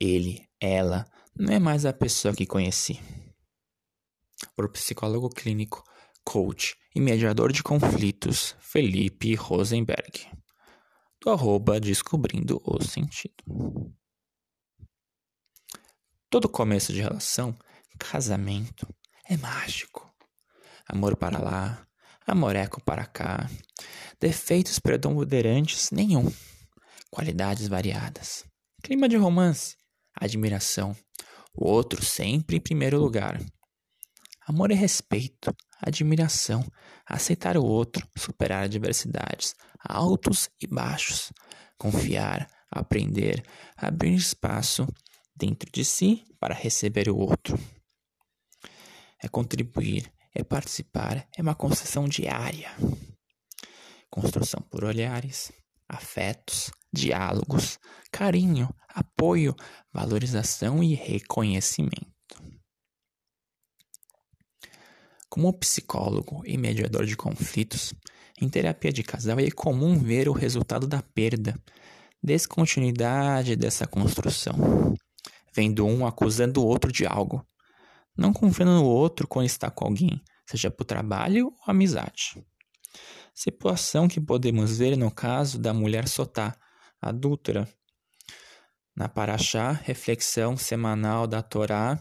ele, ela, não é mais a pessoa que conheci. Por psicólogo clínico, coach e mediador de conflitos, Felipe Rosenberg. Do arroba Descobrindo o Sentido. Todo começo de relação, casamento, é mágico. Amor para lá, amoreco para cá. Defeitos predominantes nenhum. Qualidades variadas. Clima de romance, admiração. O outro sempre em primeiro lugar. Amor e respeito, admiração, aceitar o outro, superar adversidades, altos e baixos, confiar, aprender, abrir espaço dentro de si para receber o outro. É contribuir, é participar, é uma construção diária. Construção por olhares, afetos, diálogos, carinho, apoio, valorização e reconhecimento. Como psicólogo e mediador de conflitos, em terapia de casal é comum ver o resultado da perda, descontinuidade dessa construção, vendo um acusando o outro de algo, não confiando no outro quando está com alguém, seja por trabalho ou amizade. Situação que podemos ver no caso da mulher Sotá, adúltera. Na Paraxá, reflexão semanal da Torá,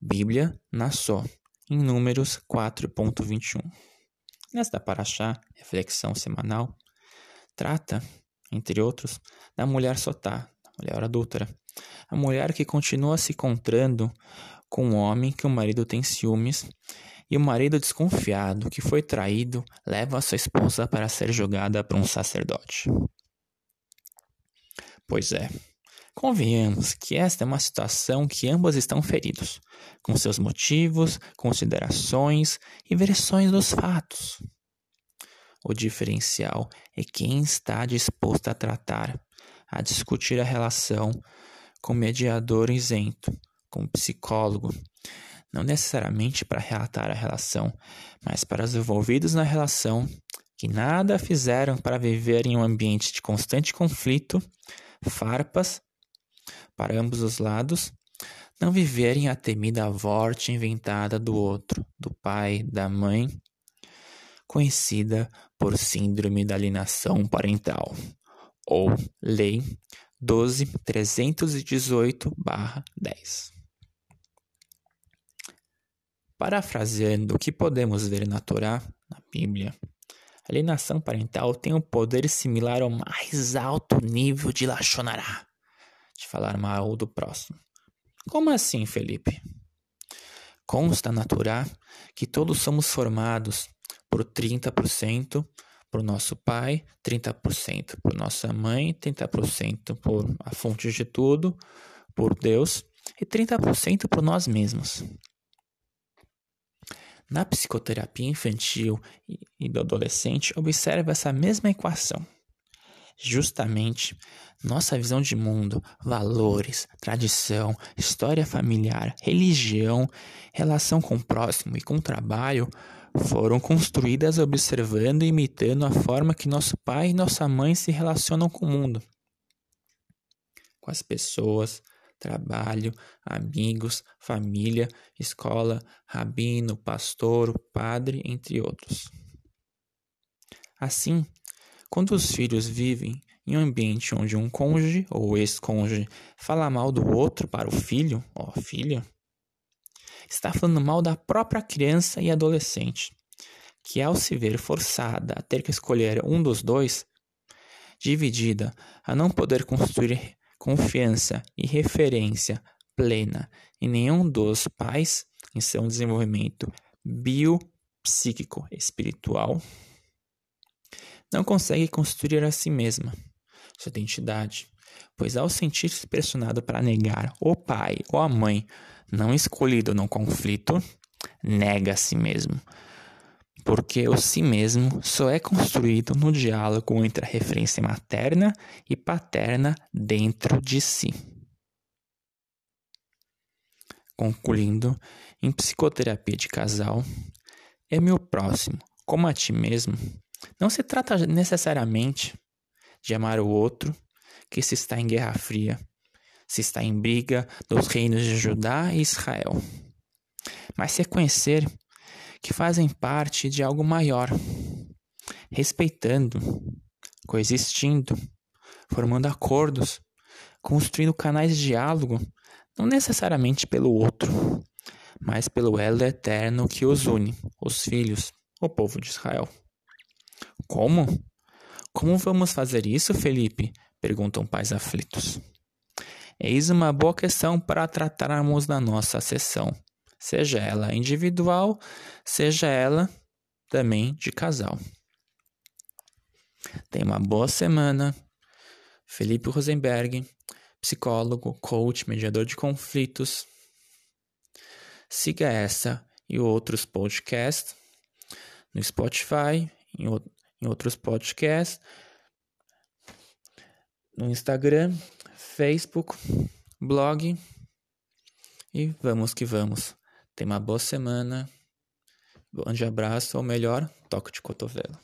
Bíblia, na Só, em Números 4.21. Nesta Paraxá, reflexão semanal, trata, entre outros, da mulher Sotá, mulher adúltera. A mulher que continua se encontrando com um homem que o marido tem ciúmes e o marido desconfiado que foi traído leva sua esposa para ser jogada para um sacerdote. Pois é, convenhamos que esta é uma situação que ambos estão feridos, com seus motivos, considerações e versões dos fatos. O diferencial é quem está disposto a tratar, a discutir a relação com mediador isento, com psicólogo, não necessariamente para relatar a relação, mas para os envolvidos na relação que nada fizeram para viver em um ambiente de constante conflito, farpas para ambos os lados, não viverem a temida morte inventada do outro, do pai, da mãe, conhecida por síndrome da alienação parental, ou Lei 12318-10. Parafraseando o que podemos ver na Torá, na Bíblia, a alienação parental tem um poder similar ao mais alto nível de Lachonará, de falar mal do próximo. Como assim, Felipe? Consta na Torá que todos somos formados por 30% por nosso pai, 30% por nossa mãe, 30% por a fonte de tudo, por Deus, e 30% por nós mesmos. Na psicoterapia infantil e do adolescente, observa essa mesma equação. Justamente, nossa visão de mundo, valores, tradição, história familiar, religião, relação com o próximo e com o trabalho foram construídas observando e imitando a forma que nosso pai e nossa mãe se relacionam com o mundo, com as pessoas, trabalho, amigos, família, escola, rabino, pastor, padre, entre outros. Assim, quando os filhos vivem em um ambiente onde um cônjuge ou ex-cônjuge fala mal do outro para o filho ou filha, está falando mal da própria criança e adolescente, que ao se ver forçada a ter que escolher um dos dois, dividida a não poder construir confiança e referência plena em nenhum dos pais em seu desenvolvimento biopsíquico espiritual, não consegue construir a si mesma, sua identidade, pois ao sentir-se pressionado para negar o pai ou a mãe não escolhido no conflito, nega a si mesmo, porque o si mesmo só é construído no diálogo entre a referência materna e paterna dentro de si. Concluindo, em psicoterapia de casal, é meu próximo, como a ti mesmo, não se trata necessariamente de amar o outro que se está em guerra fria, se está em briga dos reinos de Judá e Israel, mas reconhecer que fazem parte de algo maior, respeitando, coexistindo, formando acordos, construindo canais de diálogo, não necessariamente pelo outro, mas pelo elo eterno que os une, os filhos, o povo de Israel. Como? Como vamos fazer isso, Felipe? perguntam pais aflitos. Eis uma boa questão para tratarmos na nossa sessão, seja ela individual, seja ela também de casal. Tenha uma boa semana. Felipe Rosenberg, psicólogo, coach, mediador de conflitos. Siga essa e outros podcasts no Spotify, em, em outros podcasts, no Instagram, Facebook, blog. E vamos que vamos. Tenha uma boa semana. Grande abraço, ou melhor, toque de cotovelo.